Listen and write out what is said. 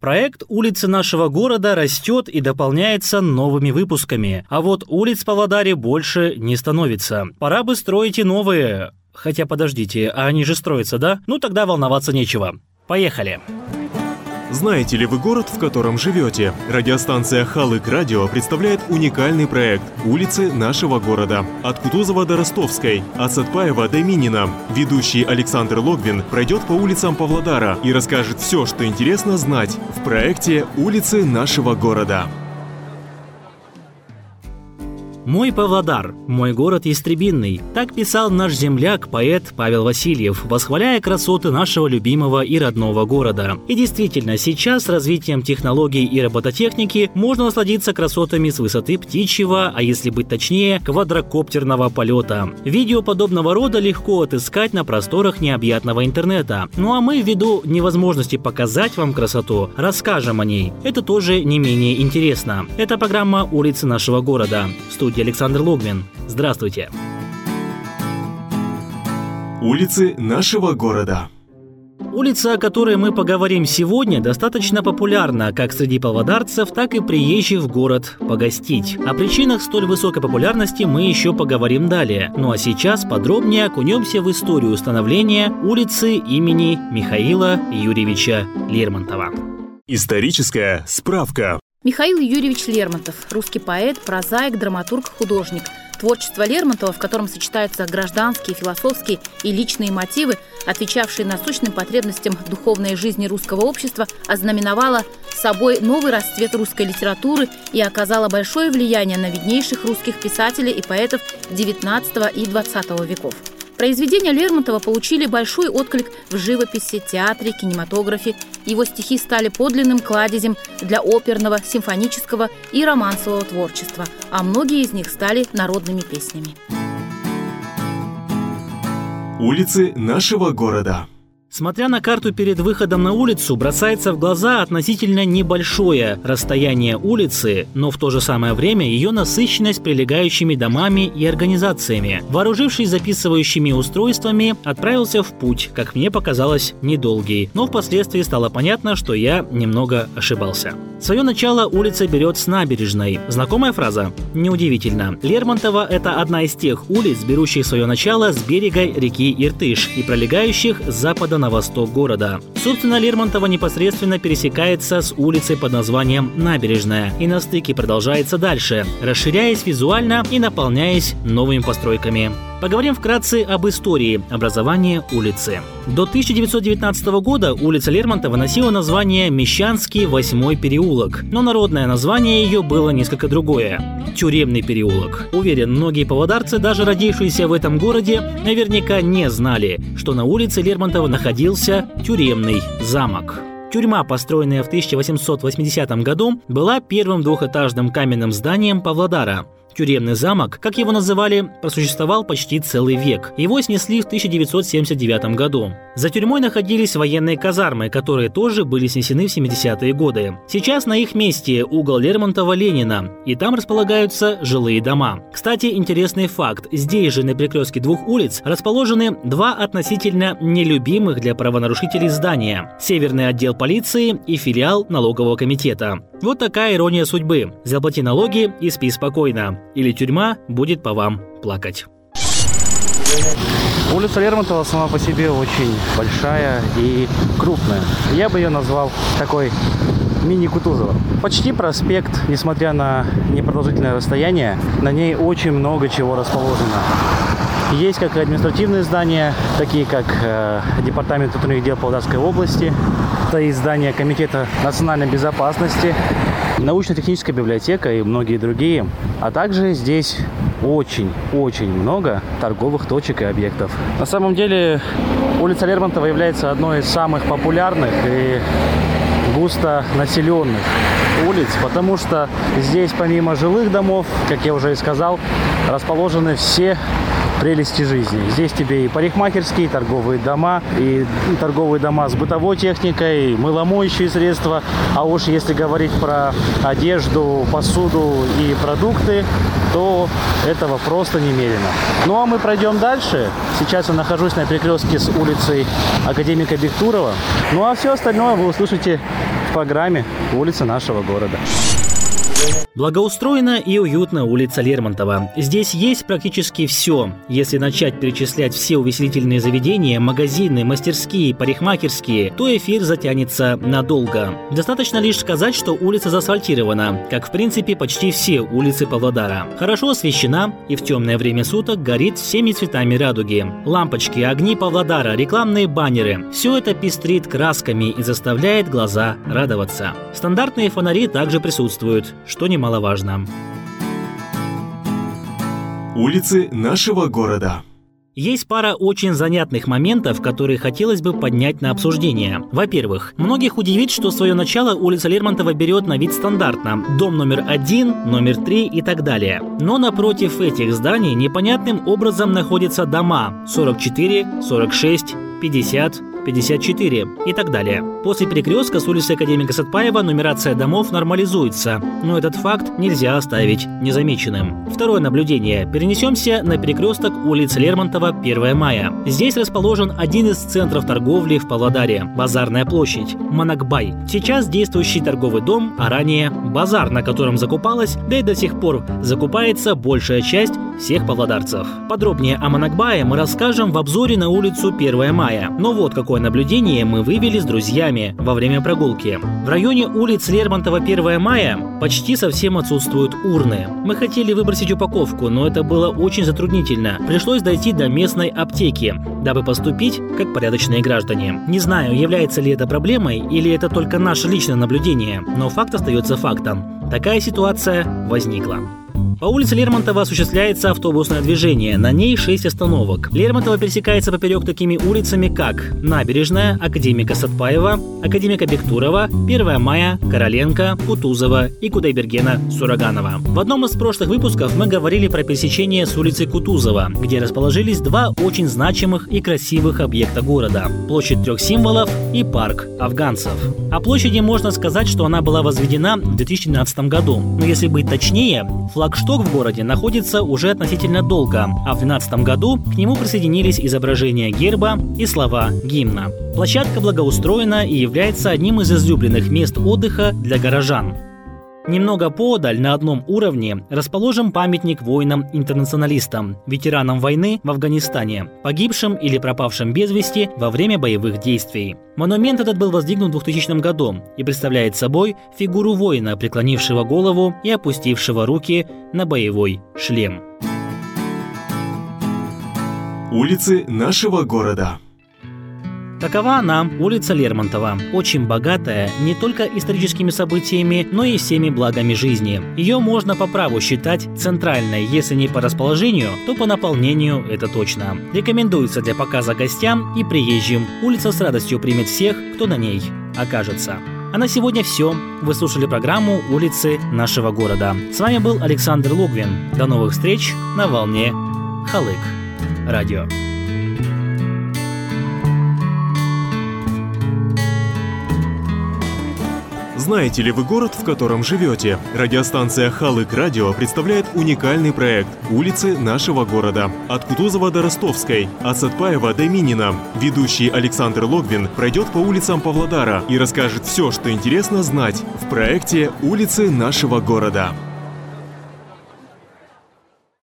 Проект «Улицы нашего города» растет и дополняется новыми выпусками. А вот улиц в Павлодаре больше не становится. Пора бы строить и новые. Хотя подождите, а они же строятся, да? Ну тогда волноваться нечего. Поехали! Знаете ли вы город, в котором живете? Радиостанция «Халык Радио» представляет уникальный проект «Улицы нашего города». От Кутузова до Ростовской, от Сатпаева до Минина. Ведущий Александр Логвин пройдет по улицам Павлодара и расскажет все, что интересно знать в проекте «Улицы нашего города». «Мой Павлодар, мой город Истребинный» – так писал наш земляк, поэт Павел Васильев, восхваляя красоты нашего любимого и родного города. И действительно, сейчас с развитием технологий и робототехники можно насладиться красотами с высоты птичьего, а если быть точнее, квадрокоптерного полета. Видео подобного рода легко отыскать на просторах необъятного интернета. Ну а мы, ввиду невозможности показать вам красоту, расскажем о ней. Это тоже не менее интересно. Это программа «Улицы нашего города». Студия Александр Логвин. Здравствуйте. Улицы нашего города. Улица, о которой мы поговорим сегодня, достаточно популярна как среди павлодарцев, так и приезжих в город погостить. О причинах столь высокой популярности мы еще поговорим далее. Ну а сейчас подробнее окунемся в историю установления улицы имени Михаила Юрьевича Лермонтова. Историческая справка. Михаил Юрьевич Лермонтов – русский поэт, прозаик, драматург, художник. Творчество Лермонтова, в котором сочетаются гражданские, философские и личные мотивы, отвечавшие насущным потребностям духовной жизни русского общества, ознаменовало собой новый расцвет русской литературы и оказало большое влияние на виднейших русских писателей и поэтов XIX и XX веков. Произведения Лермонтова получили большой отклик в живописи, театре, кинематографе. Его стихи стали подлинным кладезем для оперного, симфонического и романсового творчества, а многие из них стали народными песнями. Улицы нашего города. Смотря на карту перед выходом на улицу, бросается в глаза относительно небольшое расстояние улицы, но в то же самое время ее насыщенность прилегающими домами и организациями. Вооружившись записывающими устройствами, отправился в путь, как мне показалось, недолгий, но впоследствии стало понятно, что я немного ошибался. Свое начало улица берет с набережной. Знакомая фраза? Неудивительно. Лермонтова – это одна из тех улиц, берущих свое начало с берега реки Иртыш и пролегающих с запада на восток города. Собственно, Лермонтова непосредственно пересекается с улицей под названием Набережная и на стыке продолжается дальше, расширяясь визуально и наполняясь новыми постройками. Поговорим вкратце об истории образования улицы. До 1919 года улица Лермонтова носила название Мещанский восьмой переулок, но народное название ее было несколько другое – Тюремный переулок. Уверен, многие павлодарцы, даже родившиеся в этом городе, наверняка не знали, что на улице Лермонтова находился тюремный замок. Тюрьма, построенная в 1880 году, была первым двухэтажным каменным зданием Павлодара – Тюремный замок, как его называли, просуществовал почти целый век. Его снесли в 1979 году. За тюрьмой находились военные казармы, которые тоже были снесены в 70-е годы. Сейчас на их месте угол Лермонтова-Ленина, и там располагаются жилые дома. Кстати, интересный факт. Здесь же на перекрестке двух улиц расположены два относительно нелюбимых для правонарушителей здания. Северный отдел полиции и филиал налогового комитета. Вот такая ирония судьбы. Заплати налоги и спи спокойно. Или тюрьма будет по вам плакать. Улица Лермонтова сама по себе очень большая и крупная. Я бы ее назвал такой мини-Кутузова. Почти проспект, несмотря на непродолжительное расстояние, на ней очень много чего расположено. Есть как административные здания, такие как э, Департамент внутренних дел Павлодарской области, стоит здание Комитета национальной безопасности, научно-техническая библиотека и многие другие. А также здесь очень-очень много торговых точек и объектов. На самом деле улица Лермонтова является одной из самых популярных и густо населенных улиц, потому что здесь помимо жилых домов, как я уже и сказал, расположены все прелести жизни. Здесь тебе и парикмахерские, и торговые дома, и торговые дома с бытовой техникой, мыломоющие средства. А уж если говорить про одежду, посуду и продукты, то этого просто немерено. Ну а мы пройдем дальше. Сейчас я нахожусь на перекрестке с улицей Академика Бектурова. Ну а все остальное вы услышите в программе улицы нашего города. Благоустроена и уютна улица Лермонтова. Здесь есть практически все. Если начать перечислять все увеселительные заведения, магазины, мастерские, парикмахерские, то эфир затянется надолго. Достаточно лишь сказать, что улица заасфальтирована, как в принципе почти все улицы Павлодара. Хорошо освещена и в темное время суток горит всеми цветами радуги. Лампочки, огни Павлодара, рекламные баннеры – все это пестрит красками и заставляет глаза радоваться. Стандартные фонари также присутствуют, что немаловажно. Улицы нашего города. Есть пара очень занятных моментов, которые хотелось бы поднять на обсуждение. Во-первых, многих удивит, что свое начало улица Лермонтова берет на вид стандартно. Дом номер один, номер три и так далее. Но напротив этих зданий непонятным образом находятся дома 44, 46, 50, 54 и так далее. После перекрестка с улицы Академика Сатпаева нумерация домов нормализуется, но этот факт нельзя оставить незамеченным. Второе наблюдение. Перенесемся на перекресток улицы Лермонтова 1 мая. Здесь расположен один из центров торговли в Павлодаре – Базарная площадь, Манакбай. Сейчас действующий торговый дом, а ранее базар, на котором закупалась, да и до сих пор закупается большая часть всех павлодарцев. Подробнее о Манакбае мы расскажем в обзоре на улицу 1 мая. Но вот какое наблюдение мы вывели с друзьями во время прогулки. В районе улиц Лермонтова 1 мая почти совсем отсутствуют урны. Мы хотели выбросить упаковку, но это было очень затруднительно. Пришлось дойти до местной аптеки, дабы поступить как порядочные граждане. Не знаю, является ли это проблемой или это только наше личное наблюдение, но факт остается фактом. Такая ситуация возникла. По улице Лермонтова осуществляется автобусное движение. На ней 6 остановок. Лермонтова пересекается поперек такими улицами, как Набережная, Академика Сатпаева, Академика Бектурова, 1 мая, Короленко, Кутузова и Кудайбергена Сураганова. В одном из прошлых выпусков мы говорили про пересечение с улицей Кутузова, где расположились два очень значимых и красивых объекта города – площадь трех символов и парк афганцев. О площади можно сказать, что она была возведена в 2012 году. Но если быть точнее, флагшток в городе находится уже относительно долго, а в 2012 году к нему присоединились изображения герба и слова гимна. Площадка благоустроена и является одним из излюбленных мест отдыха для горожан. Немного поодаль на одном уровне расположен памятник воинам-интернационалистам, ветеранам войны в Афганистане, погибшим или пропавшим без вести во время боевых действий. Монумент этот был воздвигнут в 2000 году и представляет собой фигуру воина, преклонившего голову и опустившего руки на боевой шлем. Улицы нашего города. Такова она, улица Лермонтова, очень богатая не только историческими событиями, но и всеми благами жизни. Ее можно по праву считать центральной, если не по расположению, то по наполнению это точно. Рекомендуется для показа гостям и приезжим. Улица с радостью примет всех, кто на ней окажется. А на сегодня все. Вы слушали программу «Улицы нашего города». С вами был Александр Логвин. До новых встреч на волне Халык. Радио. Знаете ли вы город, в котором живете? Радиостанция Халык Радио представляет уникальный проект «Улицы нашего города». От Кутузова до Ростовской, от Сатпаева до Минина. Ведущий Александр Логвин пройдет по улицам Павлодара и расскажет все, что интересно знать в проекте «Улицы нашего города».